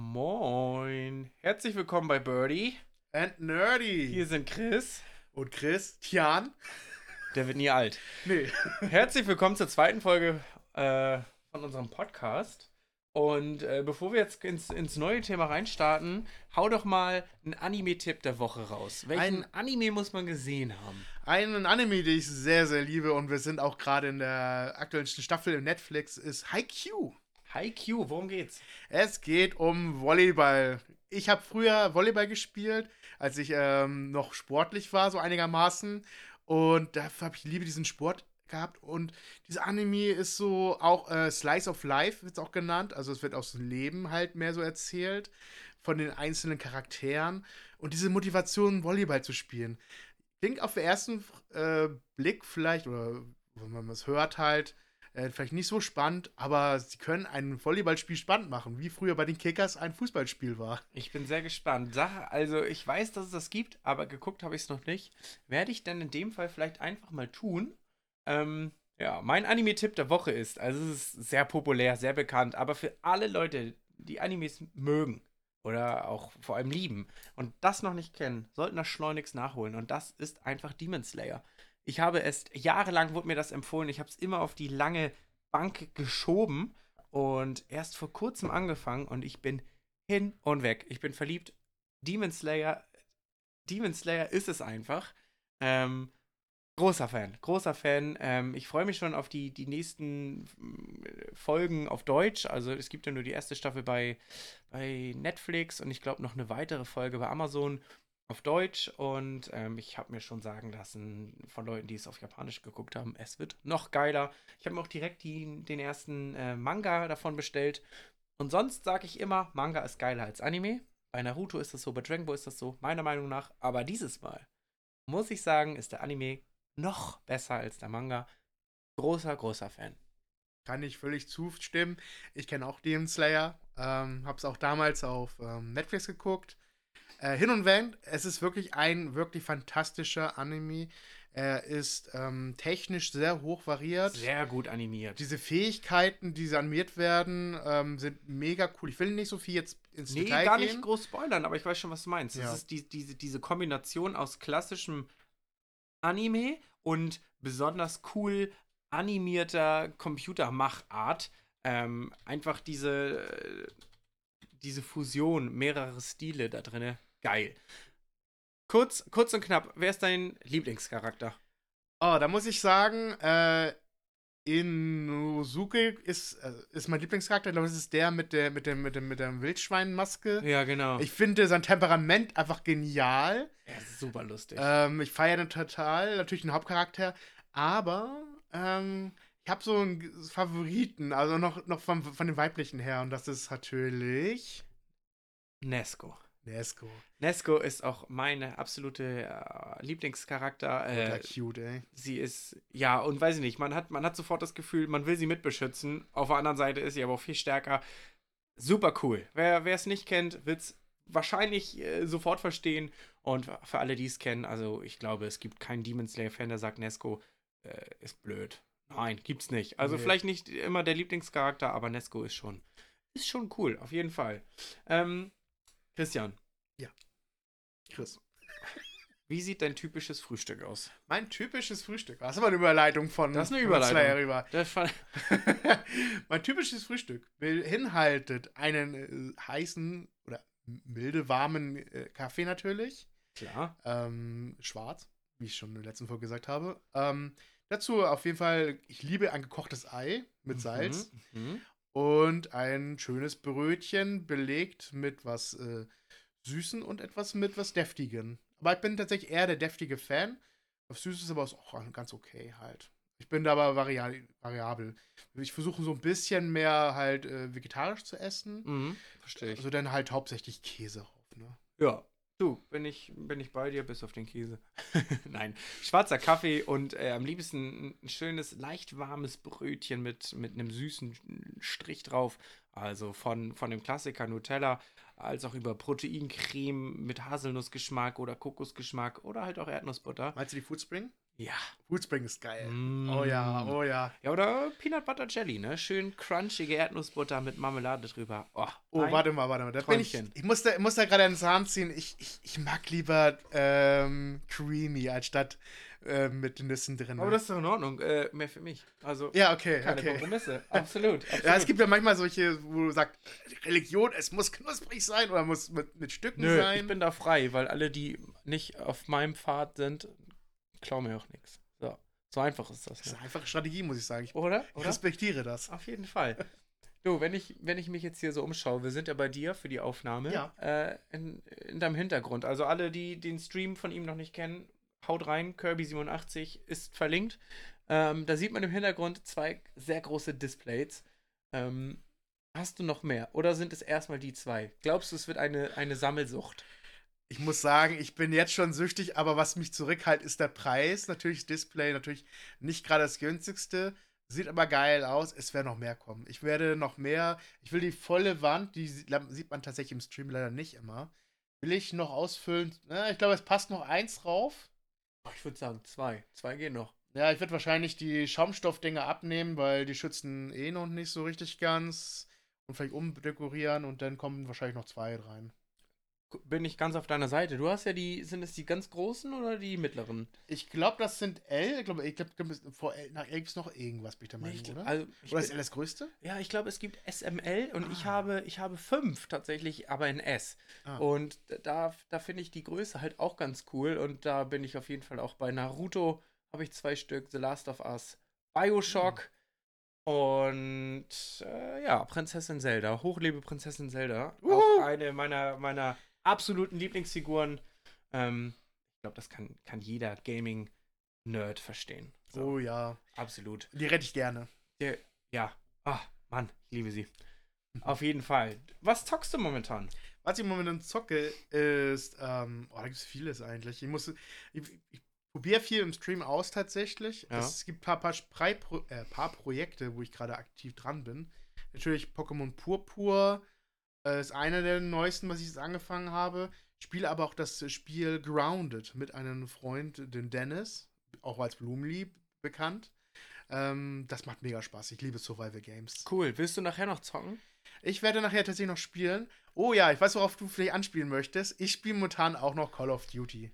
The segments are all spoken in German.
Moin. Herzlich willkommen bei Birdie. And Nerdy. Hier sind Chris. Und Chris. Tian. Der wird nie alt. Nee. Herzlich willkommen zur zweiten Folge äh, von unserem Podcast. Und äh, bevor wir jetzt ins, ins neue Thema reinstarten, hau doch mal einen Anime-Tipp der Woche raus. Welchen Ein- Anime muss man gesehen haben? Einen Anime, den ich sehr, sehr liebe und wir sind auch gerade in der aktuellsten Staffel im Netflix, ist Haikyuu. Haikyuu, worum geht's? Es geht um Volleyball. Ich habe früher Volleyball gespielt, als ich ähm, noch sportlich war, so einigermaßen. Und dafür habe ich Liebe diesen Sport gehabt. Und dieser Anime ist so auch äh, Slice of Life, wird es auch genannt. Also es wird aus dem Leben halt mehr so erzählt, von den einzelnen Charakteren. Und diese Motivation, Volleyball zu spielen. Klingt auf den ersten äh, Blick vielleicht, oder wenn man es hört halt, äh, vielleicht nicht so spannend, aber sie können ein Volleyballspiel spannend machen, wie früher bei den Kickers ein Fußballspiel war. Ich bin sehr gespannt. Sache, also ich weiß, dass es das gibt, aber geguckt habe ich es noch nicht. Werde ich dann in dem Fall vielleicht einfach mal tun. Ähm, ja, mein Anime-Tipp der Woche ist, also es ist sehr populär, sehr bekannt, aber für alle Leute, die Animes mögen oder auch vor allem lieben und das noch nicht kennen, sollten das schleunigst nachholen. Und das ist einfach Demon Slayer. Ich habe es jahrelang wurde mir das empfohlen. Ich habe es immer auf die lange Bank geschoben und erst vor kurzem angefangen und ich bin hin und weg. Ich bin verliebt. Demon Slayer, Demon Slayer ist es einfach. Ähm, großer Fan, großer Fan. Ähm, ich freue mich schon auf die, die nächsten mm, Folgen auf Deutsch. Also es gibt ja nur die erste Staffel bei, bei Netflix und ich glaube noch eine weitere Folge bei Amazon auf Deutsch. Und ähm, ich habe mir schon sagen lassen von Leuten, die es auf Japanisch geguckt haben, es wird noch geiler. Ich habe mir auch direkt die, den ersten äh, Manga davon bestellt. Und sonst sage ich immer, Manga ist geiler als Anime. Bei Naruto ist das so, bei Dragon Ball ist das so, meiner Meinung nach. Aber dieses Mal, muss ich sagen, ist der Anime noch besser als der Manga. Großer, großer Fan. Kann ich völlig zustimmen. Ich kenne auch Demon Slayer, ähm, habe es auch damals auf ähm, Netflix geguckt. Äh, hin und weg, es ist wirklich ein wirklich fantastischer Anime. Er ist ähm, technisch sehr hoch variiert. Sehr gut animiert. Diese Fähigkeiten, die animiert werden, ähm, sind mega cool. Ich will nicht so viel jetzt ins Nee, Detail gar gehen. nicht groß spoilern, aber ich weiß schon, was du meinst. Ja. Das ist die, diese, diese Kombination aus klassischem Anime und besonders cool animierter Computermachart. Ähm, einfach diese, äh, diese Fusion, mehrere Stile da drin. Geil. Kurz, kurz und knapp, wer ist dein Lieblingscharakter? Oh, da muss ich sagen, äh, Inosuke ist, äh, ist mein Lieblingscharakter. Ich glaube, das ist der mit der, mit dem, mit dem, mit der Wildschweinmaske. Ja, genau. Ich finde sein Temperament einfach genial. er ist super lustig. Ähm, ich feiere den total, natürlich den Hauptcharakter. Aber ähm, ich habe so einen Favoriten, also noch, noch vom, von dem weiblichen her. Und das ist natürlich Nesco. Nesco. Nesco ist auch meine absolute äh, Lieblingscharakter. Äh, Äh, cute, ey. sie ist, ja, und weiß ich nicht, man hat, man hat sofort das Gefühl, man will sie mitbeschützen. Auf der anderen Seite ist sie aber auch viel stärker. Super cool. Wer es nicht kennt, wird es wahrscheinlich äh, sofort verstehen. Und für alle, die es kennen, also ich glaube, es gibt keinen Demon Slayer-Fan, der sagt, Nesco äh, ist blöd. Nein, gibt's nicht. Also Nee. vielleicht nicht immer der Lieblingscharakter, aber Nesco ist schon, ist schon cool, auf jeden Fall. Ähm, Christian, Chris. wie sieht dein typisches Frühstück aus? Mein typisches Frühstück. Das ist aber eine Überleitung von Das ist eine Überleitung. Mein typisches Frühstück beinhaltet einen äh, heißen oder milde, warmen äh, Kaffee natürlich. klar. Ähm, schwarz, wie ich schon in der letzten Folge gesagt habe. Ähm, dazu auf jeden Fall, ich liebe ein gekochtes Ei mit Salz Mhm. und ein schönes Brötchen belegt mit was äh, Süßen und etwas mit was Deftigen. Aber ich bin tatsächlich eher der deftige Fan. Was Süßes ist aber auch ganz okay halt. Ich bin da aber varia variabel. Ich versuche so ein bisschen mehr halt äh, vegetarisch zu essen. Mhm. Verstehe ich. Also dann halt hauptsächlich Käse drauf, ne? Ja. Du, bin ich, bin ich bei dir, bis auf den Käse. Nein. Schwarzer Kaffee und äh, am liebsten ein schönes, leicht warmes Brötchen mit, mit einem süßen Strich drauf. Also von, von dem Klassiker Nutella, als auch über Proteincreme mit Haselnussgeschmack oder Kokosgeschmack oder halt auch Erdnussbutter. Meinst du die Food Spring? Ja. Foodspring ist geil. Mm. Oh ja, oh ja. Ja, oder Peanut Butter Jelly, ne? Schön crunchige Erdnussbutter mit Marmelade drüber. Oh, Oh, warte mal, warte mal. Da bin ich, ich muss da, muss da gerade einen Zahn ziehen. Ich, ich, ich mag lieber ähm, creamy anstatt äh, mit Nüssen drin. Aber das ist doch in Ordnung. Äh, mehr für mich. Also, ja, okay, keine okay. Kompromisse. Absolut, absolut. Ja, es gibt ja manchmal solche, wo du sagst, Religion, es muss knusprig sein oder muss mit, mit Stücken Nö, sein. ich bin da frei, weil alle, die nicht auf meinem Pfad sind, klauen mir auch nichts. So. so einfach ist das. das ist Ne? eine einfache Strategie, muss ich sagen. Ich Oder? ich Oder? respektiere das. Auf jeden Fall. Du, wenn ich, wenn ich mich jetzt hier so umschaue, wir sind ja bei dir für die Aufnahme Ja. äh, in, in deinem Hintergrund. Also alle, die den Stream von ihm noch nicht kennen, haut rein, Kirby87 ist verlinkt. Ähm, da sieht man im Hintergrund zwei sehr große Displays. Ähm, hast du noch mehr? Oder sind es erstmal die zwei? Glaubst du, es wird eine, eine Sammelsucht? Ich muss sagen, ich bin jetzt schon süchtig, aber was mich zurückhält, ist der Preis. Natürlich das Display, natürlich nicht gerade das günstigste. Sieht aber geil aus. Es werden noch mehr kommen. Ich werde noch mehr. Ich will die volle Wand, die sie- sieht man tatsächlich im Stream leider nicht immer. Will ich noch ausfüllen? Na, ich glaube, es passt noch eins drauf. Ich würde sagen zwei. Zwei gehen noch. Ja, ich werde wahrscheinlich die Schaumstoffdinger abnehmen, weil die schützen eh noch nicht so richtig ganz. Und vielleicht umdekorieren und dann kommen wahrscheinlich noch zwei rein. Bin ich ganz auf deiner Seite. Du hast ja die, sind es die ganz großen oder die mittleren? Ich glaube, das sind L. Ich glaube, ich glaub, vor L, nach L gibt es noch irgendwas, bin ich der Nee, Meinung, ich, oder? also, ich oder ist L das größte? Ja, ich glaube, es gibt SML und ich Ah. habe, ich habe fünf tatsächlich, aber in S. Ah. Und da, da finde ich die Größe halt auch ganz cool. Und da bin ich auf jeden Fall auch bei Naruto. Habe ich zwei Stück, The Last of Us, Bioshock und äh, ja, Prinzessin Zelda. Hochlebe Prinzessin Zelda. Uhu. Auch eine meiner, meiner absoluten Lieblingsfiguren. Ähm, ich glaube, das kann, kann jeder Gaming-Nerd verstehen. So, Oh ja. absolut. Die rette ich gerne. Der, ja. Ah, Mann, ich liebe sie. Auf jeden Fall. Was zockst du momentan? Was ich momentan zocke, ist, ähm, oh, da gibt es vieles eigentlich. Ich muss, ich, ich probiere viel im Stream aus tatsächlich. Ja. Es gibt ein paar, paar, äh, paar Projekte, wo ich gerade aktiv dran bin. Natürlich Pokémon Purpur äh, ist einer der neuesten, was ich jetzt angefangen habe. Spiele aber auch das Spiel Grounded mit einem Freund, den Dennis, auch als Blumenlieb bekannt. Ähm, das macht mega Spaß. Ich liebe Survival Games. Cool. Willst du nachher noch zocken? Ich werde nachher tatsächlich noch spielen. Oh ja, ich weiß, worauf du vielleicht anspielen möchtest. Ich spiele momentan auch noch Call of Duty.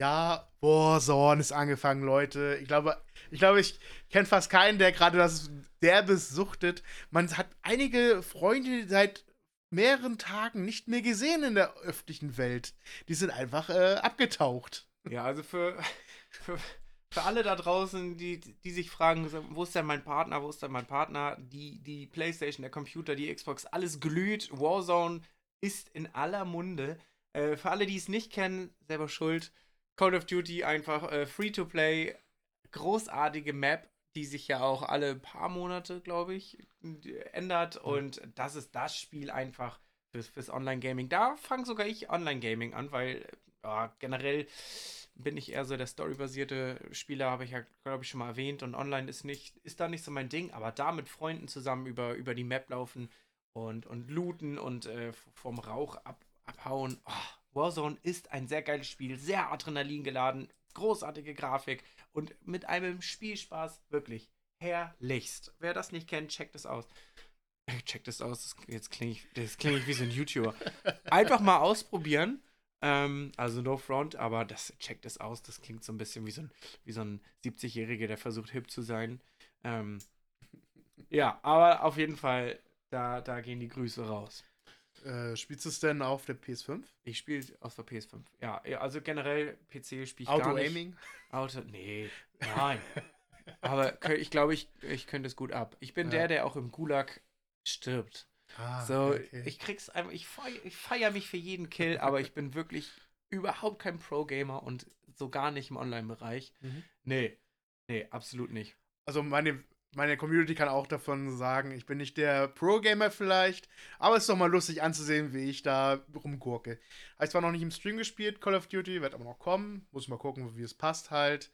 Ja, Warzone ist angefangen, Leute. Ich glaube, ich, glaube, ich kenne fast keinen, der gerade das derbe suchtet. Man hat einige Freunde seit mehreren Tagen nicht mehr gesehen in der öffentlichen Welt. Die sind einfach äh, abgetaucht. Ja, also für, für, für alle da draußen, die, die sich fragen, wo ist denn mein Partner, wo ist denn mein Partner, die, die Playstation, der Computer, die Xbox, alles glüht, Warzone ist in aller Munde. Äh, für alle, die es nicht kennen, selber schuld. Call of Duty einfach äh, Free-to-Play, großartige Map, die sich ja auch alle paar Monate, glaube ich, ändert. Und das ist das Spiel einfach fürs, fürs Online-Gaming. Da fange sogar ich Online-Gaming an, weil ja, generell bin ich eher so der storybasierte Spieler, habe ich ja, glaube ich, schon mal erwähnt. Und online ist nicht, ist da nicht so mein Ding, aber da mit Freunden zusammen über, über die Map laufen und, und looten und äh, vom Rauch ab, abhauen. Oh, Warzone ist ein sehr geiles Spiel, sehr adrenalin geladen, großartige Grafik und mit einem Spielspaß wirklich herrlichst. Wer das nicht kennt, checkt es aus. Äh, Checkt es aus, jetzt klinge ich, das ich wie so ein YouTuber. Einfach mal ausprobieren. Ähm, also no front, aber das checkt es aus. Das klingt so ein bisschen wie so ein, so ein 70-Jähriger, der versucht hip zu sein. Ähm, ja, aber auf jeden Fall, da, da gehen die Grüße raus. Äh, spielst du es denn auf der PS5? Ich spiele auf der PS5. Ja, also generell PC spiele ich gar nicht. Auto-Aiming? Auto, nee, nein. aber ich glaube, ich, ich könnte es gut ab. Ich bin Ja. der, der auch im Gulag stirbt. Ah, So, okay. ich krieg's einfach, ich feier, ich feier mich für jeden Kill, aber ich bin wirklich überhaupt kein Pro-Gamer und so gar nicht im Online-Bereich. Mhm. Nee, nee, absolut nicht. Also meine, meine Community kann auch davon sagen, ich bin nicht der Pro-Gamer vielleicht, aber es ist doch mal lustig anzusehen, wie ich da rumgurke. Habe ich zwar noch nicht im Stream gespielt, Call of Duty, wird aber noch kommen. Muss mal gucken, wie es passt halt.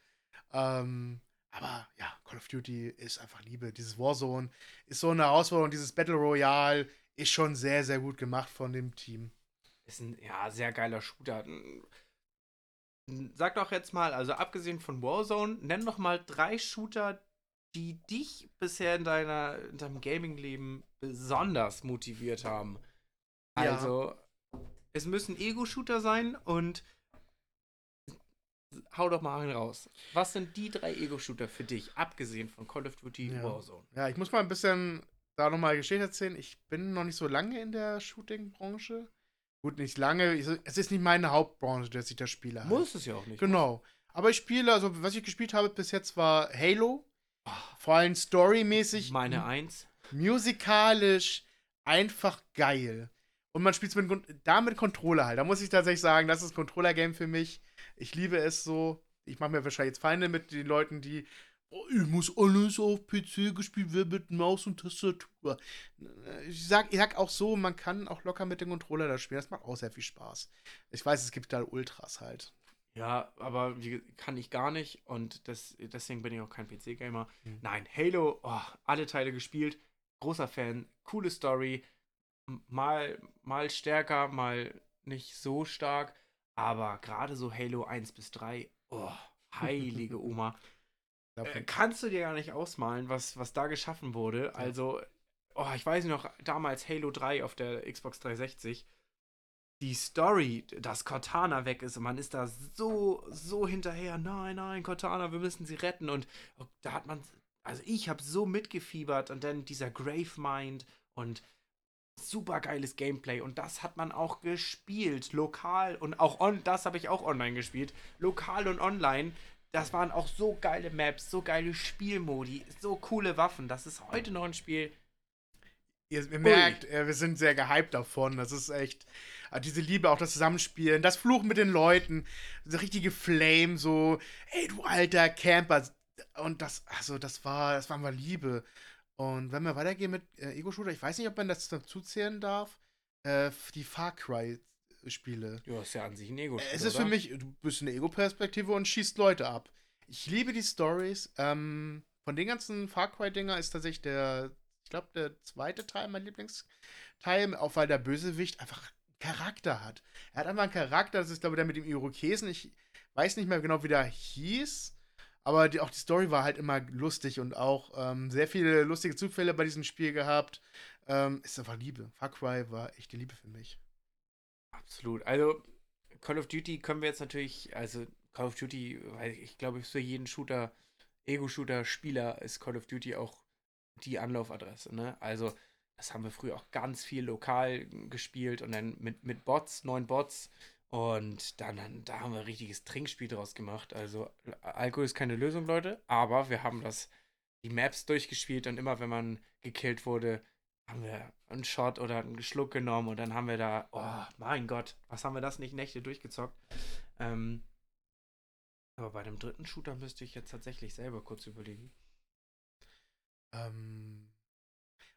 Ähm, aber ja, Call of Duty ist einfach Liebe. Dieses Warzone ist so eine Herausforderung, dieses Battle Royale ist schon sehr, sehr gut gemacht von dem Team. Ist ein ja, sehr geiler Shooter. Sag doch jetzt mal, also abgesehen von Warzone, nenn doch mal drei Shooter, die dich bisher in, deiner, in deinem Gaming-Leben besonders motiviert haben. Ja. Also, es müssen Ego-Shooter sein und hau doch mal einen raus. Was sind die drei Ego-Shooter für dich, abgesehen von Call of Duty Ja. Warzone? Ja, ich muss mal ein bisschen da nochmal Geschichte erzählen. Ich bin noch nicht so lange in der Shooting-Branche. Gut, nicht lange. Es ist nicht meine Hauptbranche, dass ich das spiele. halt. Muss es ja auch nicht. Genau. Aber ich spiele, also was ich gespielt habe bis jetzt war Halo. Vor allem storymäßig. Meine Eins. musikalisch einfach geil. Und man spielt mit, da mit Controller halt. Da muss ich tatsächlich sagen, das ist ein Controller-Game für mich. Ich liebe es so. Ich mache mir wahrscheinlich jetzt Feinde mit den Leuten, die. Oh, ich muss alles auf PC gespielt werden mit Maus und Tastatur. Ich sag, ich sag auch so, man kann auch locker mit dem Controller das spielen. Das macht auch sehr viel Spaß. Ich weiß, es gibt da Ultras halt. Ja, aber wie, kann ich gar nicht und das, deswegen bin ich auch kein PC-Gamer. Hm. Nein, Halo, oh, alle Teile gespielt, großer Fan, coole Story, mal, mal stärker, mal nicht so stark, aber gerade so Halo 1 bis 3, oh, heilige Oma. Äh, kannst du dir gar nicht ausmalen, was, was da geschaffen wurde. Also, oh, ich weiß noch, damals Halo 3 auf der Xbox 360. Die Story, dass Cortana weg ist und man ist da so, so hinterher. Nein, nein, Cortana, wir müssen sie retten. Und oh, da hat man, also ich habe so mitgefiebert und dann dieser Gravemind und super geiles Gameplay und das hat man auch gespielt, lokal und auch on, das habe ich auch online gespielt, lokal und online. Das waren auch so geile Maps, so geile Spielmodi, so coole Waffen. Das ist heute noch ein Spiel. Ihr, ihr merkt, äh, wir sind sehr gehypt davon. Das ist echt. äh, Diese Liebe, auch das Zusammenspielen, das Fluchen mit den Leuten, diese richtige Flame, so, ey, du alter Camper. Und das, also, das war, das war mal Liebe. Und wenn wir weitergehen mit äh, Ego-Shooter, ich weiß nicht, ob man das dazu zählen darf, äh, die Far Cry-Spiele. Ja, ist ja an sich ein ego Es ist für mich, du bist in der Ego-Perspektive und schießt Leute ab. Ich liebe die Stories. Ähm, von den ganzen Far Cry-Dinger ist tatsächlich der, ich glaube, der zweite Teil mein Lieblingsteil, auch weil der Bösewicht einfach Charakter hat. Er hat einfach einen Charakter, das ist, glaube ich, der mit dem Irokesen. Ich weiß nicht mehr genau, wie der hieß. Aber die, auch die Story war halt immer lustig und auch ähm, sehr viele lustige Zufälle bei diesem Spiel gehabt. Ähm, ist einfach Liebe. Far Cry war echt die Liebe für mich. Absolut. Also, Call of Duty können wir jetzt natürlich, also Call of Duty, weil ich glaube, für jeden Shooter, Ego-Shooter-Spieler ist Call of Duty auch die Anlaufadresse, ne? Also, das haben wir früher auch ganz viel lokal gespielt und dann mit, mit Bots, neun Bots. Und dann, dann, da haben wir ein richtiges Trinkspiel draus gemacht. Also, Alkohol ist keine Lösung, Leute, aber wir haben das, die Maps durchgespielt und immer wenn man gekillt wurde, haben wir einen Shot oder einen Schluck genommen und dann haben wir da, oh mein Gott, was haben wir das nicht Nächte durchgezockt. Ähm, aber bei dem dritten Shooter müsste ich jetzt tatsächlich selber kurz überlegen. Ähm,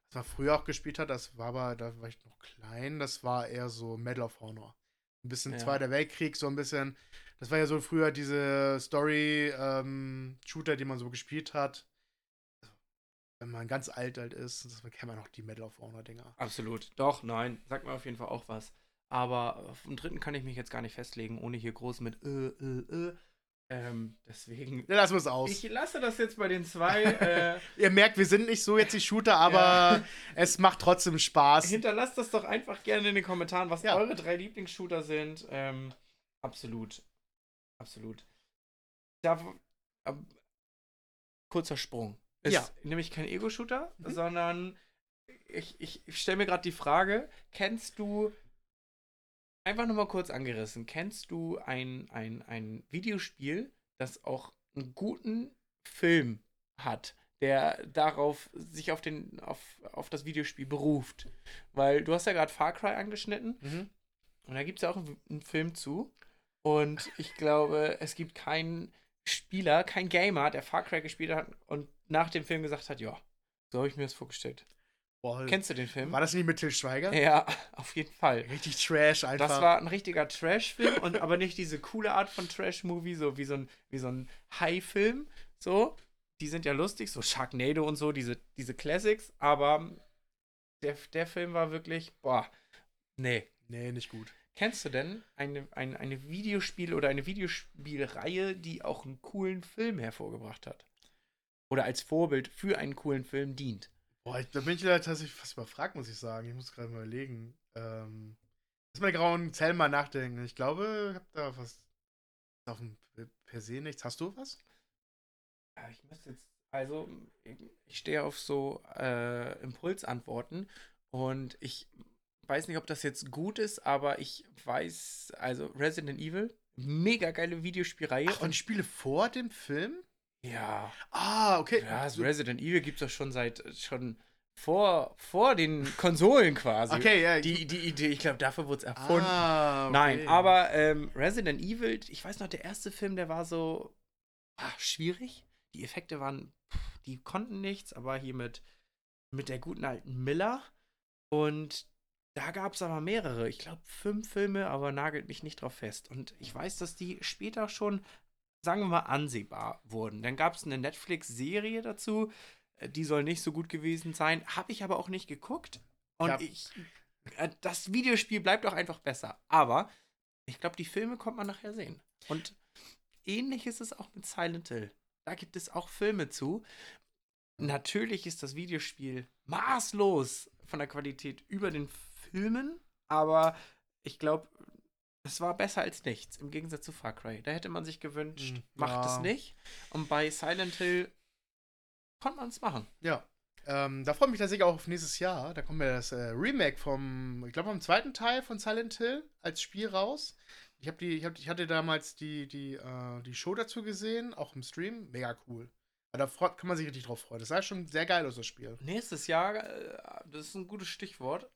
was man früher auch gespielt hat, das war aber, da war ich noch klein, das war eher so Medal of Honor. Ein bisschen Ja. Zweiter Weltkrieg, so ein bisschen. Das war ja so früher diese Story-Shooter, die man so gespielt hat. Wenn man ganz alt alt ist, das kennt man noch die Medal of Honor-Dinger. Absolut. Doch, nein, sagt mir auf jeden Fall auch was. Aber auf den dritten kann ich mich jetzt gar nicht festlegen, ohne hier groß mit äh, äh, äh. Ähm, deswegen. Ja, lassen wir es aus. Ich lasse das jetzt bei den zwei. äh, Ihr merkt, wir sind nicht so jetzt die Shooter, aber Ja. es macht trotzdem Spaß. Hinterlasst das doch einfach gerne in den Kommentaren, was Ja. eure drei Lieblingsshooter sind. Ähm, absolut. Absolut. Da, ab, kurzer Sprung. Ist Ja. nämlich kein Ego-Shooter, Mhm. sondern ich, ich, ich stelle mir gerade die Frage: Kennst du, einfach nur mal kurz angerissen, kennst du ein, ein, ein Videospiel, das auch einen guten Film hat? der darauf sich auf den auf, auf das Videospiel beruft. Weil du hast ja gerade Far Cry angeschnitten Mhm. und da gibt es ja auch einen, einen Film zu. Und ich glaube, es gibt keinen Spieler, kein Gamer, der Far Cry gespielt hat und nach dem Film gesagt hat, ja, so habe ich mir das vorgestellt. Boah, Kennst du den Film? war das nicht mit Till Schweiger? Ja, auf jeden Fall. Richtig Trash einfach. Das war ein richtiger Trash-Film und aber nicht diese coole Art von Trash-Movie, so wie so ein, wie so ein High-Film. So, die sind ja lustig, so Sharknado und so, diese, diese Classics, aber der, der Film war wirklich, boah, nee. nee, nicht gut. Kennst du denn eine, eine, eine Videospiel- oder eine Videospielreihe, die auch einen coolen Film hervorgebracht hat? Oder als Vorbild für einen coolen Film dient? Boah, ich, da bin ich leider tatsächlich fast überfragt, muss ich sagen. Ich muss gerade mal überlegen. Ähm, lass mal grauen Zell mal nachdenken. Ich glaube, ich habe da was auf dem per se nichts. Hast du was? Ja, ich müsste jetzt, also ich stehe auf so äh, Impulsantworten und ich weiß nicht, ob das jetzt gut ist, aber ich weiß, also Resident Evil, mega geile Videospielreihe. Ach, und Spiele vor dem Film? Ja. Ah, okay. Ja, so Resident Evil gibt es doch schon seit schon vor, vor den Konsolen quasi. Okay, ja. Die, die Idee, ich glaube, dafür wurde es erfunden. Ah, okay. Nein, aber ähm, Resident Evil, ich weiß noch, der erste Film, der war so ach, schwierig. Die Effekte waren, pff, die konnten nichts, aber hier mit, mit der guten alten Miller. Und da gab es aber mehrere. Ich glaube, fünf Filme, aber nagelt mich nicht drauf fest. Und ich weiß, dass die später schon, sagen wir mal, ansehbar wurden. Dann gab es eine Netflix-Serie dazu. Äh, Die soll nicht so gut gewesen sein. Habe ich aber auch nicht geguckt. Und Ja. ich. äh, Das Videospiel bleibt auch einfach besser. Aber ich glaube, die Filme kommt man nachher sehen. Und ähnlich ist es auch mit Silent Hill. Da gibt es auch Filme zu. Natürlich ist das Videospiel maßlos von der Qualität über den Filmen, aber ich glaube, es war besser als nichts, im Gegensatz zu Far Cry. Da hätte man sich gewünscht, Hm, macht ja. es nicht. Und bei Silent Hill konnte man es machen. Ja. Ähm, da freue ich mich tatsächlich auch auf nächstes Jahr. Da kommt ja das äh, Remake vom, ich glaube, vom zweiten Teil von Silent Hill als Spiel raus. Ich, hab die, ich, hab, ich hatte damals die, die, äh, die Show dazu gesehen, auch im Stream. Mega cool. Da kann man sich richtig drauf freuen. Das sah schon sehr geil aus, das Spiel. Nächstes Jahr, äh, das ist ein gutes Stichwort.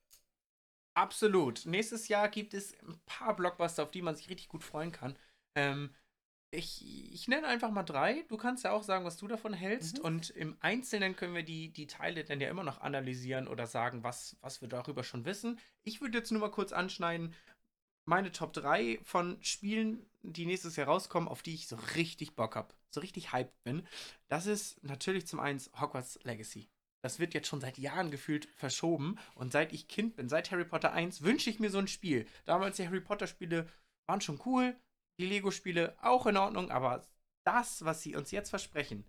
Absolut. Nächstes Jahr gibt es ein paar Blockbuster, auf die man sich richtig gut freuen kann. Ähm, ich, ich nenne einfach mal drei. Du kannst ja auch sagen, was du davon hältst. Mhm. Und im Einzelnen können wir die, die Teile dann ja immer noch analysieren oder sagen, was, was wir darüber schon wissen. Ich würde jetzt nur mal kurz anschneiden, meine Top 3 von Spielen, die nächstes Jahr rauskommen, auf die ich so richtig Bock habe, so richtig hyped bin. Das ist natürlich zum einen Hogwarts Legacy. Das wird jetzt schon seit Jahren gefühlt verschoben. Und seit ich Kind bin, seit Harry Potter 1, wünsche ich mir so ein Spiel. Damals die Harry Potter-Spiele waren schon cool, die Lego-Spiele auch in Ordnung, aber das, was sie uns jetzt versprechen,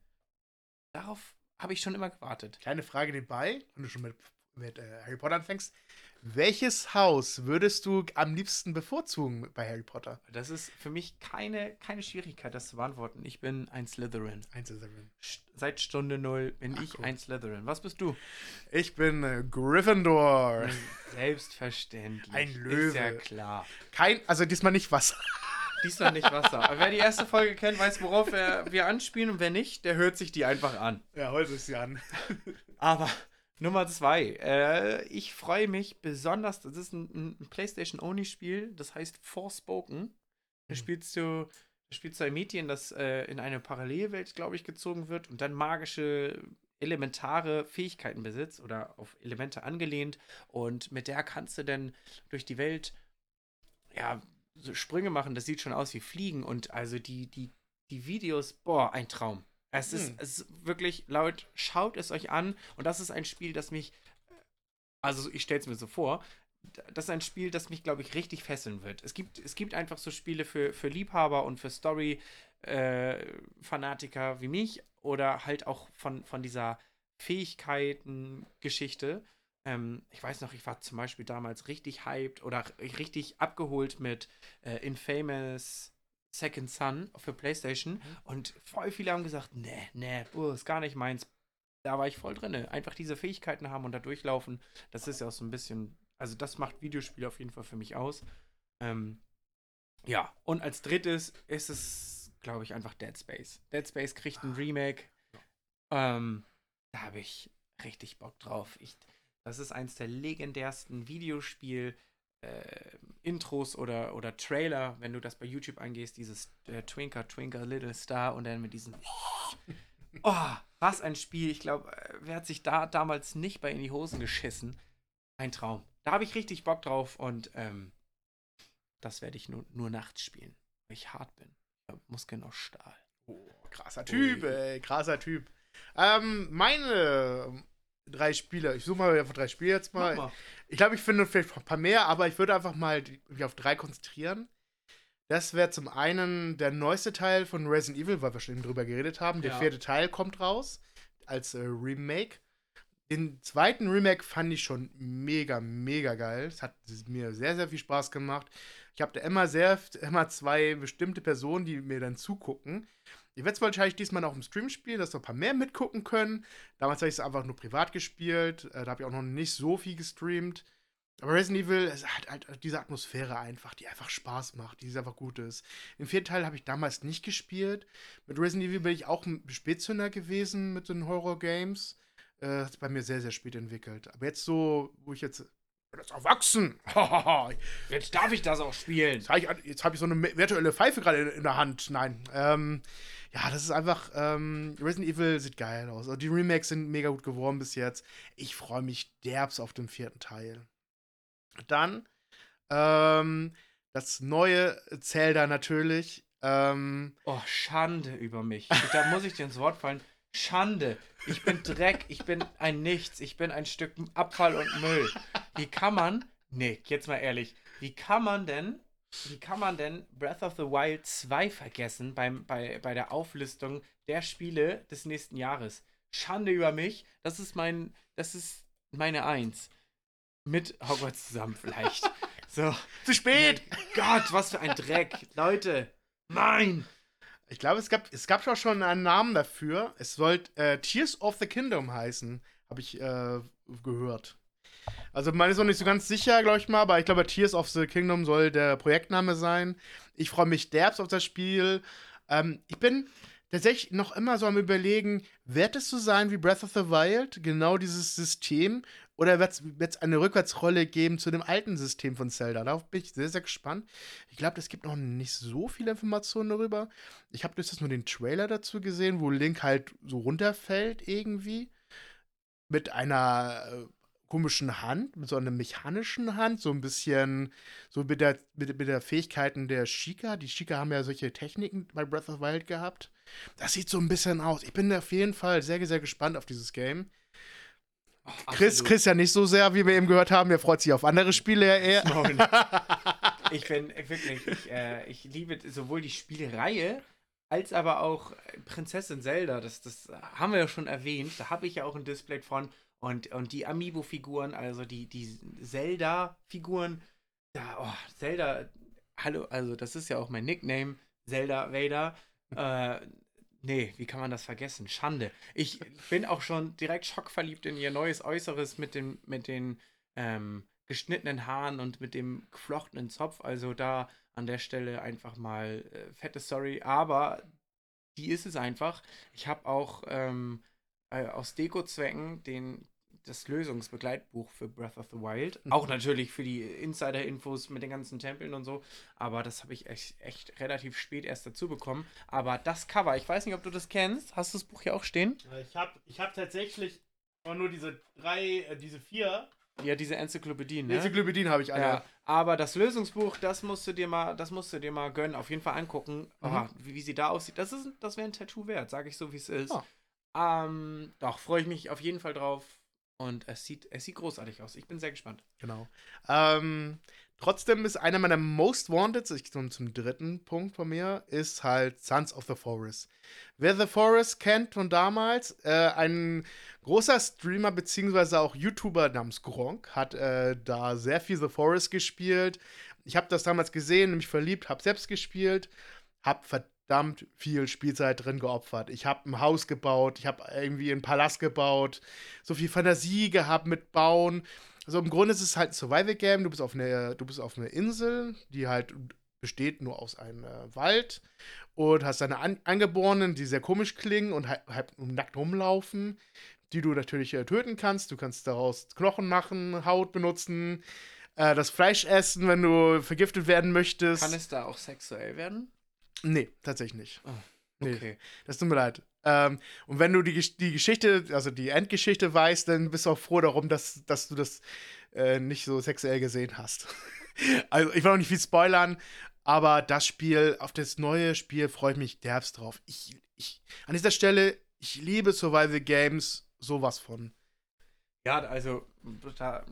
darauf habe ich schon immer gewartet. Kleine Frage nebenbei, wenn du schon mit, mit äh, Harry Potter anfängst. Welches Haus würdest du am liebsten bevorzugen bei Harry Potter? Das ist für mich keine, keine Schwierigkeit, das zu beantworten. Ich bin ein Slytherin. Einzelserin. St seit Stunde null bin Ach, ich guck. ein Slytherin. Was bist du? Ich bin äh, Gryffindor. Selbstverständlich. Ein Ist Löwe. ja klar. Kein, also diesmal nicht Wasser. Diesmal nicht Wasser. Aber wer die erste Folge kennt, weiß, worauf wir, wir anspielen. Und wer nicht, der hört sich die einfach an. Ja, heute ist Jan. Aber Nummer zwei. Äh, ich freue mich besonders. Das ist ein, ein PlayStation-Only-Spiel. Das heißt Forspoken. Da Mhm. spielst du. Spielst du ein Mädchen, das äh, in eine Parallelwelt, glaube ich, gezogen wird und dann magische, elementare Fähigkeiten besitzt oder auf Elemente angelehnt. Und mit der kannst du dann durch die Welt, ja, so Sprünge machen. Das sieht schon aus wie Fliegen. Und also die, die, die Videos, boah, ein Traum. Es ist, Hm. es ist wirklich laut, schaut es euch an. Und das ist ein Spiel, das mich, also ich stelle es mir so vor, das ist ein Spiel, das mich, glaube ich, richtig fesseln wird. Es gibt, es gibt einfach so Spiele für, für Liebhaber und für Story-Fanatiker wie mich oder halt auch von, von dieser Fähigkeiten-Geschichte. Ähm, ich weiß noch, ich war zum Beispiel damals richtig hyped oder richtig abgeholt mit äh, Infamous Second Son für PlayStation und voll viele haben gesagt, nee, nee, buh, ist gar nicht meins. Da war ich voll drin. Einfach diese Fähigkeiten haben und da durchlaufen, das ist ja auch so ein bisschen, also das macht Videospiele auf jeden Fall für mich aus. Ähm, ja, und als drittes ist es, glaube ich, einfach Dead Space. Dead Space kriegt ein Remake. Ähm, da habe ich richtig Bock drauf. Ich, das ist eins der legendärsten Videospiel- äh, Intros oder, oder Trailer, wenn du das bei YouTube eingehst, dieses äh, Twinker, Twinker, Little Star und dann mit diesen. Oh, was ein Spiel. Ich glaube, äh, wer hat sich da damals nicht bei in die Hosen geschissen? Ein Traum. Da habe ich richtig Bock drauf und ähm, das werde ich nur, nur nachts spielen, weil ich hart bin. Muskeln aus Stahl. Oh, krasser Typ, ey, krasser Typ. Ähm, meine drei Spiele. Ich suche mal einfach drei Spiele jetzt mal. Mal. Ich glaube, ich finde vielleicht ein paar mehr, aber ich würde einfach mal mich auf drei konzentrieren. Das wäre zum einen der neueste Teil von Resident Evil, weil wir schon eben drüber geredet haben. Der Ja. vierte Teil kommt raus als äh, Remake. Den zweiten Remake fand ich schon mega, mega geil. Es hat mir sehr, sehr viel Spaß gemacht. Ich habe da immer sehr, immer zwei bestimmte Personen, die mir dann zugucken. Ich werde es wahrscheinlich diesmal auch im Stream spielen, dass noch ein paar mehr mitgucken können. Damals habe ich es einfach nur privat gespielt. Äh, da habe ich auch noch nicht so viel gestreamt. Aber Resident Evil hat halt diese Atmosphäre einfach, die einfach Spaß macht, die einfach gut ist. Den vierten Teil habe ich damals nicht gespielt. Mit Resident Evil bin ich auch ein Spätzünder gewesen mit den Horror-Games. Äh, hat bei mir sehr, sehr spät entwickelt. Aber jetzt so, wo ich jetzt. Jetzt erwachsen. Jetzt darf ich das auch spielen. Jetzt habe ich, hab ich so eine virtuelle Pfeife gerade in, in der Hand. Nein. Ähm, ja, das ist einfach. Ähm, Resident Evil sieht geil aus. Also die Remakes sind mega gut geworden bis jetzt. Ich freue mich derbs auf den vierten Teil. Dann ähm, das neue Zelda natürlich. Ähm, Oh, Schande über mich. Da muss ich dir ins Wort fallen. Schande. Ich bin Dreck, ich bin ein Nichts, ich bin ein Stück Abfall und Müll. Wie kann man, Nick, jetzt mal ehrlich, wie kann man denn, wie kann man denn Breath of the Wild 2 vergessen beim, bei, bei der Auflistung der Spiele des nächsten Jahres? Schande über mich, das ist mein, das ist meine Eins. Mit Hogwarts zusammen vielleicht. So. zu spät! Gott, was für ein Dreck. Leute, nein! Ich glaube, es gab, es gab auch schon einen Namen dafür. Es sollte äh, Tears of the Kingdom heißen, habe ich äh, gehört. Also man ist noch nicht so ganz sicher, glaube ich mal, aber ich glaube, Tears of the Kingdom soll der Projektname sein. Ich freue mich derbst auf das Spiel. Ähm, ich bin tatsächlich noch immer so am überlegen, wird es so sein wie Breath of the Wild, genau dieses System, oder wird es eine Rückwärtsrolle geben zu dem alten System von Zelda? Darauf bin ich sehr, sehr gespannt. Ich glaube, es gibt noch nicht so viele Informationen darüber. Ich habe jetzt nur den Trailer dazu gesehen, wo Link halt so runterfällt irgendwie. Mit einer äh, komischen Hand, mit so einer mechanischen Hand, so ein bisschen, so mit der, mit, mit der Fähigkeiten der Shika. Die Shika haben ja solche Techniken bei Breath of Wild gehabt. Das sieht so ein bisschen aus. Ich bin auf jeden Fall sehr, sehr gespannt auf dieses Game. Chris. Chris ja nicht so sehr, wie wir eben gehört haben. Er freut sich auf andere Spiele ja eher. Ich bin wirklich, ich, äh, ich liebe sowohl die Spielreihe als aber auch Prinzessin Zelda. Das, das haben wir ja schon erwähnt. Da habe ich ja auch ein Display von. Und, und die Amiibo-Figuren, also die, die Zelda-Figuren. Da, oh, Zelda, hallo, also das ist ja auch mein Nickname. Zelda Vader. Äh, nee, wie kann man das vergessen? Schande. Ich bin auch schon direkt schockverliebt in ihr neues Äußeres mit den, mit den ähm, geschnittenen Haaren und mit dem geflochtenen Zopf. Also da an der Stelle einfach mal äh, fette Story. Aber die ist es einfach. Ich habe auch ähm, äh, aus Deko-Zwecken den das Lösungsbegleitbuch für Breath of the Wild. Mhm. Auch natürlich für die Insider-Infos mit den ganzen Tempeln und so. Aber das habe ich echt, echt relativ spät erst dazu bekommen. Aber das Cover, ich weiß nicht, ob du das kennst. Hast du das Buch hier auch stehen? Ich habe ich hab tatsächlich nur diese drei, äh, diese vier. Ja, diese Enzyklopädien, ne? Enzyklopädien habe ich alle. Ja, aber das Lösungsbuch, das musst du dir mal, das musst du dir mal gönnen, auf jeden Fall angucken, Mhm. Aha, wie, wie sie da aussieht. Das ist, das wäre ein Tattoo wert, sage ich so, wie es ist. Ah. Ähm, doch, freue ich mich auf jeden Fall drauf. Und es sieht, es sieht großartig aus. Ich bin sehr gespannt. Genau. Ähm, trotzdem ist einer meiner Most Wanted, ich komme zum dritten Punkt von mir, ist halt Sons of the Forest. Wer The Forest kennt von damals, äh, ein großer Streamer beziehungsweise auch YouTuber namens Gronk hat äh, da sehr viel The Forest gespielt. Ich habe das damals gesehen, mich verliebt, habe selbst gespielt, habe verdammt viel Spielzeit drin geopfert. Ich habe ein Haus gebaut, ich habe irgendwie einen Palast gebaut, so viel Fantasie gehabt mit Bauen. Also im Grunde ist es halt ein Survival-Game. Du bist auf einer, du bist auf einer Insel, die halt besteht nur aus einem äh, Wald und hast deine An Angeborenen, die sehr komisch klingen und halt, halt nackt rumlaufen, die du natürlich äh, töten kannst. Du kannst daraus Knochen machen, Haut benutzen, äh, das Fleisch essen, wenn du vergiftet werden möchtest. Kann es da auch sexuell werden? Nee, tatsächlich nicht. Oh, Nee. Okay. Das tut mir leid. Ähm, und wenn du die, die Geschichte, also die Endgeschichte weißt, dann bist du auch froh darum, dass, dass du das äh, nicht so sexuell gesehen hast. also, ich will auch nicht viel spoilern, aber das Spiel, auf das neue Spiel freue ich mich derbst drauf. Ich, ich, an dieser Stelle, ich liebe Survival Games sowas von. Ja, also da,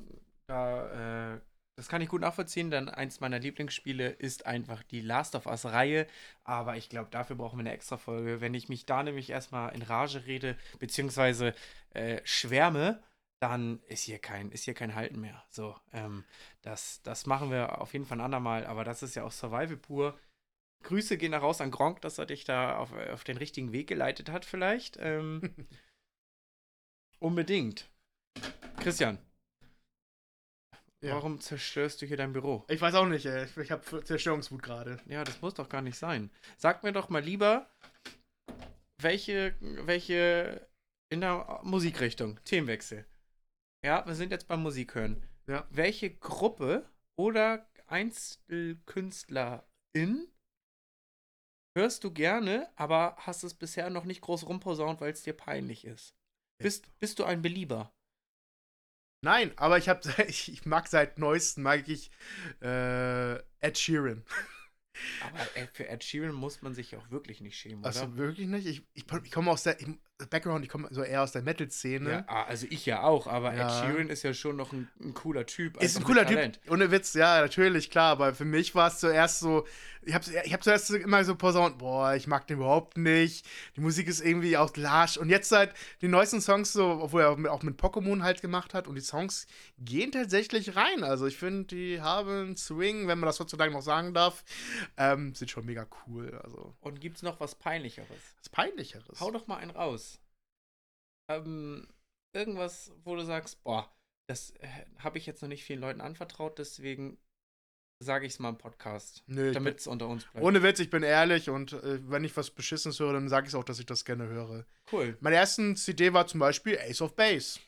da äh, das kann ich gut nachvollziehen, denn eins meiner Lieblingsspiele ist einfach die Last of Us-Reihe. Aber ich glaube, dafür brauchen wir eine extra Folge. Wenn ich mich da nämlich erstmal in Rage rede, beziehungsweise äh, schwärme, dann ist hier kein, ist hier kein Halten mehr. So, ähm, das, das machen wir auf jeden Fall ein andermal, aber das ist ja auch Survival pur. Grüße gehen da raus an Gronk, dass er dich da auf, auf den richtigen Weg geleitet hat, vielleicht. Ähm, unbedingt. Christian, Ja. warum zerstörst du hier dein Büro? Ich weiß auch nicht, ey. Ich, habe Zerstörungswut gerade. Ja, das muss doch gar nicht sein. Sag mir doch mal lieber, welche, welche in der Musikrichtung, Themenwechsel. Ja, wir sind jetzt beim Musik hören. Ja. Welche Gruppe oder Einzelkünstlerin hörst du gerne, aber hast es bisher noch nicht groß rumposaunt, weil es dir peinlich ist? Bist, bist du ein Belieber? Nein, aber ich, hab, ich, ich mag seit neuestem, mag ich äh, Ed Sheeran. Aber für Ed Sheeran muss man sich auch wirklich nicht schämen, oder? Also wirklich nicht? Ich, ich, ich komme aus der ich, Background, ich komme so eher aus der Metal-Szene. Ja, ah, also ich ja auch, aber Ed Ja. Sheeran ist ja schon noch ein, ein cooler Typ. Ist ein cooler Talent. Typ, ohne Witz, ja, natürlich, klar, aber für mich war es zuerst so, ich habe ich hab zuerst immer so posaunt, boah, ich mag den überhaupt nicht, die Musik ist irgendwie auch lasch und jetzt seit die neuesten Songs so, obwohl er auch mit, auch mit Pokémon halt gemacht hat und die Songs gehen tatsächlich rein, also ich finde, die haben Swing, wenn man das heutzutage noch sagen darf, ähm, sind schon mega cool, also Und gibt's noch was Peinlicheres? was Peinlicheres. Hau doch mal einen raus. Ähm, irgendwas, wo du sagst, boah, das äh, habe ich jetzt noch nicht vielen Leuten anvertraut, deswegen sage ich es mal im Podcast, damit es unter uns bleibt. ohne Witz, ich bin ehrlich und äh, wenn ich was Beschissenes höre, dann sage ich auch, dass ich das gerne höre. cool. Meine ersten CD war zum Beispiel Ace of Base.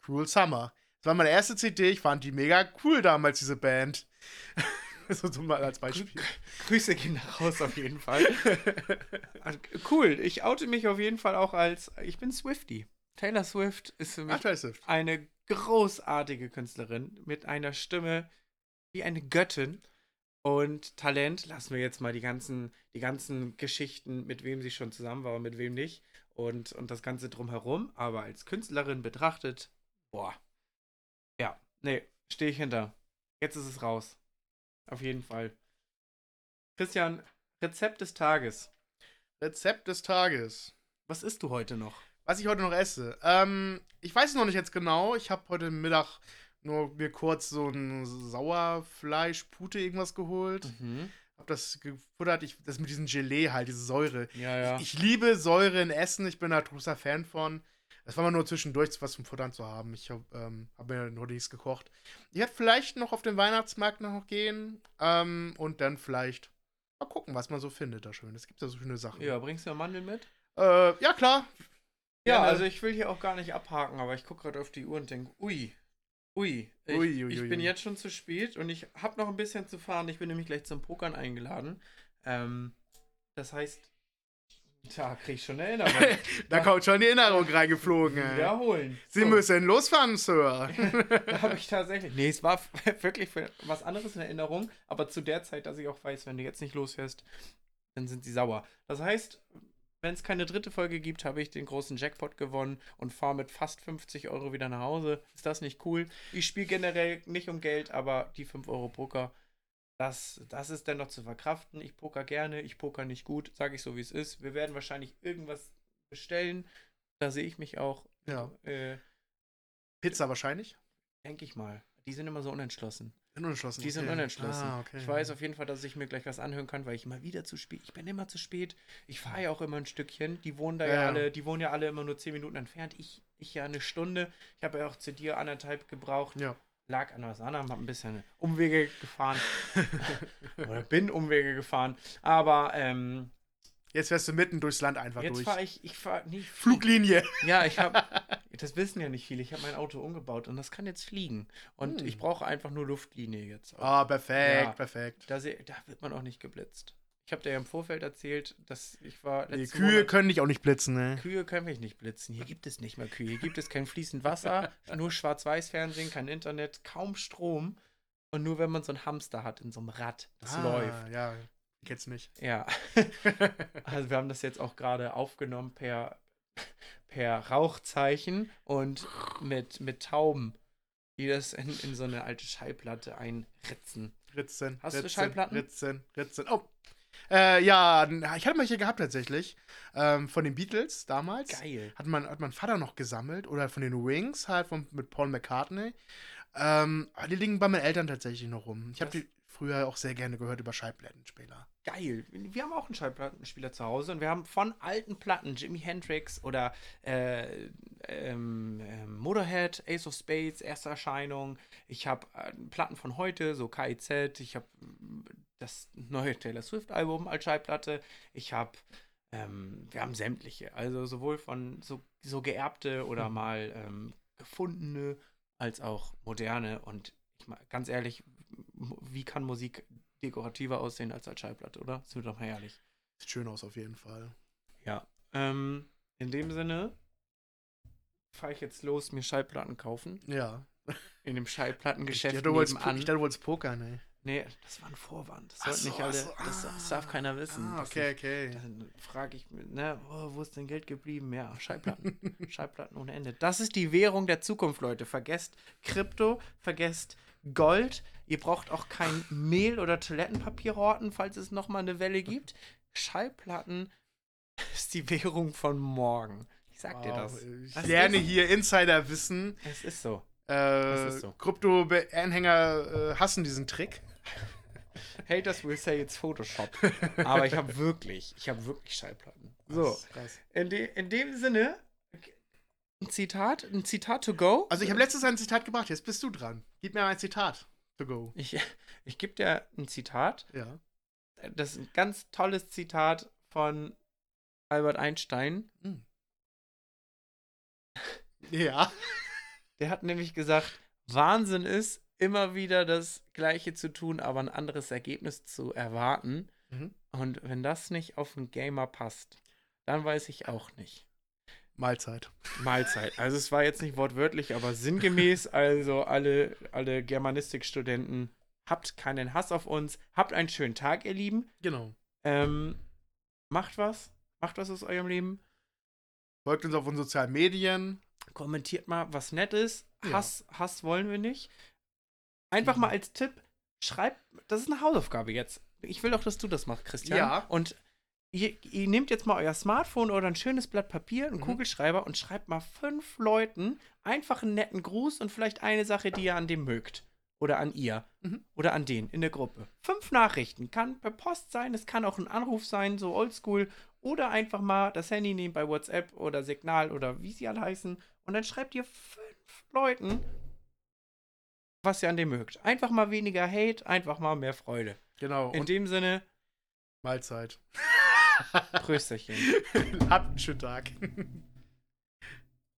Cruel Summer. Das war meine erste CD. Ich fand die mega cool damals, diese Band. so so mal als Beispiel. Grüße gehen nach raus auf jeden Fall. Cool, ich oute mich auf jeden Fall auch als, ich bin Swifty. Taylor Swift ist für mich Ach, ist. eine großartige Künstlerin mit einer Stimme wie eine Göttin und Talent. Lassen wir jetzt mal die ganzen, die ganzen Geschichten, mit wem sie schon zusammen war und mit wem nicht und, und das Ganze drumherum. Aber als Künstlerin betrachtet, boah. Ja, nee, stehe ich hinter. Jetzt ist es raus. Auf jeden Fall. Christian, Rezept des Tages. Rezept des Tages. Was isst du heute noch? Was ich heute noch esse. Ähm, ich weiß es noch nicht jetzt genau. Ich habe heute Mittag nur mir kurz so ein Sauerfleisch-Pute irgendwas geholt. Mhm. Hab das gefuttert. Ich, das mit diesem Gelee halt, diese Säure. Ja, ja. Ich liebe Säure in Essen. Ich bin da großer Fan von. Das war mal nur zwischendurch was zum Futtern zu haben. Ich habe ähm, hab mir nur nichts gekocht. Ich werde vielleicht noch auf den Weihnachtsmarkt noch gehen. Ähm, und dann vielleicht mal gucken, was man so findet da schön. Es gibt da so schöne Sachen. ja, bringst du Mandeln mit? Äh, ja, klar. Ja, Gerne. also ich will hier auch gar nicht abhaken, aber ich gucke gerade auf die Uhr und denke, ui, ui, ich, Ui, ui, ich bin ui. jetzt schon zu spät und ich habe noch ein bisschen zu fahren. Ich bin nämlich gleich zum Pokern eingeladen. Ähm, das heißt, da kriege ich schon eine Erinnerung. Da kommt schon die Erinnerung reingeflogen. ey. Wiederholen. Sie So, müssen losfahren, Sir. Da habe ich tatsächlich. Nee, es war wirklich für was anderes in Erinnerung, aber zu der Zeit, dass ich auch weiß, wenn du jetzt nicht losfährst, dann sind sie sauer. Das heißt, wenn es keine dritte Folge gibt, habe ich den großen Jackpot gewonnen und fahre mit fast 50 Euro wieder nach Hause. Ist das nicht cool? Ich spiele generell nicht um Geld, aber die 5 Euro Poker, das, das ist dennoch zu verkraften. Ich poker gerne, ich poker nicht gut, sage ich so, wie es ist. Wir werden wahrscheinlich irgendwas bestellen. Da sehe ich mich auch. Ja. Äh, Pizza wahrscheinlich. Denke ich mal. Die sind immer so unentschlossen. Sind unentschlossen. Die sind okay. unentschlossen. Ah, okay. Ich weiß auf jeden Fall, dass ich mir gleich was anhören kann, weil ich immer wieder zu spät. Ich bin immer zu spät. Ich fahre ja auch immer ein Stückchen. Die wohnen da ja, Ja, alle, die wohnen ja alle immer nur 10 Minuten entfernt. Ich, ich ja eine Stunde. Ich habe ja auch zu dir anderthalb gebraucht. Ja. Lag an was anderem, habe ein bisschen Umwege gefahren. Oder bin Umwege gefahren. Aber ähm, Jetzt fährst du mitten durchs Land einfach jetzt durch. fahre ich, ich fahre nicht. Fluglinie. Ja, ich habe, das wissen ja nicht viele. Ich habe mein Auto umgebaut und das kann jetzt fliegen. Und Hm. ich brauche einfach nur Luftlinie jetzt. Ah, perfekt, Ja. perfekt. Da, da wird man auch nicht geblitzt. Ich habe dir ja im Vorfeld erzählt, dass ich war. Die letzten Kühe Monat- können dich auch nicht blitzen, ne? Kühe können mich nicht blitzen. Hier gibt es nicht mehr Kühe. Hier gibt es kein fließend Wasser, nur Schwarz-Weiß-Fernsehen, kein Internet, kaum Strom. Und nur wenn man so einen Hamster hat in so einem Rad, das ah, läuft. Ja, ich kenn's nicht. Ja. Also wir haben das jetzt auch gerade aufgenommen per, per Rauchzeichen und mit, mit Tauben, die das in, in so eine alte Schallplatte einritzen. Ritzen. Hast du Ritzen, Schallplatten? Ritzen, Ritzen. Oh. Äh, ja, ich hatte welche gehabt tatsächlich. Ähm, von den Beatles damals. Geil. Hat mein, hat mein Vater noch gesammelt. Oder von den Wings halt von, mit Paul McCartney. Ähm, aber die liegen bei meinen Eltern tatsächlich noch rum. Ich habe die früher auch sehr gerne gehört über Schallplattenspieler. Geil. Wir haben auch einen Schallplattenspieler zu Hause und wir haben von alten Platten, Jimi Hendrix oder äh, ähm, ähm, Motorhead, Ace of Spades, erste Erscheinung. Ich habe äh, Platten von heute, so KIZ. Ich habe das neue Taylor Swift-Album als Schallplatte. Ich habe, ähm, wir haben sämtliche. Also sowohl von so, so geerbte oder Hm. mal ähm, gefundene als auch moderne. Und ich mal, ganz ehrlich, wie kann Musik dekorativer aussehen als als Schallplatte, oder? Sind wir doch mal ehrlich. Sieht schön aus auf jeden Fall. Ja. Ähm, in dem Sinne fahre ich jetzt los, mir Schallplatten kaufen. Ja. In dem Ich, Schallplattengeschäft dachte, du wolltest, nebenan. ich dachte, du wolltest pokern, ey. Nee, das war ein Vorwand. Das so, nicht alle, so, das, das ah. darf keiner wissen. Ah, okay, okay. Dann frage ich, mich, ne, oh, wo ist denn Geld geblieben? Ja, Schallplatten. Schallplatten ohne Ende. Das ist die Währung der Zukunft, Leute. Vergesst Krypto, vergesst Gold. Ihr braucht auch kein Mehl oder Toilettenpapier horten, falls es nochmal eine Welle gibt. Schallplatten ist die Währung von morgen. Ich sag dir das. Ich Das lerne ist- hier Insiderwissen. Es ist so. Äh, so. Krypto-Anhänger äh, hassen diesen Trick. Haters will say it's Photoshop. Aber ich habe wirklich, ich habe wirklich Schallplatten. So, in, de, in dem Sinne, ein Zitat, ein Zitat to go. Also ich habe letztes ein Zitat gebracht, jetzt bist du dran. Gib mir ein Zitat to go. Ich, ich gebe dir ein Zitat. Ja. Das ist ein ganz tolles Zitat von Albert Einstein. Ja. Der hat nämlich gesagt, Wahnsinn ist, immer wieder das Gleiche zu tun, aber ein anderes Ergebnis zu erwarten. Mhm. Und wenn das nicht auf einen Gamer passt, dann weiß ich auch nicht. Mahlzeit. Mahlzeit. Also es war jetzt nicht wortwörtlich, aber sinngemäß. Also alle, alle Germanistikstudenten, habt keinen Hass auf uns. Habt einen schönen Tag, ihr Lieben. Genau. Ähm, macht was. Macht was aus eurem Leben. Folgt uns auf unseren sozialen Medien. Kommentiert mal, was nett ist. Ja. Hass, Hass wollen wir nicht. Einfach mal als Tipp, schreibt, das ist eine Hausaufgabe jetzt. Ich will doch, dass du das machst, Christian. Ja. Und ihr, ihr nehmt jetzt mal euer Smartphone oder ein schönes Blatt Papier, einen Mhm. Kugelschreiber und schreibt mal fünf Leuten einfach einen netten Gruß und vielleicht eine Sache, die ihr an dem mögt. Oder an ihr. Mhm. Oder an den in der Gruppe. Fünf Nachrichten. Kann per Post sein, es kann auch ein Anruf sein, so oldschool. Oder einfach mal das Handy nehmen bei WhatsApp oder Signal oder wie sie alle heißen. Und dann schreibt ihr fünf Leuten, was ihr an dem mögt. Einfach mal weniger Hate, einfach mal mehr Freude. Genau. In dem Sinne, Mahlzeit. Prösterchen. Habt einen schönen Tag.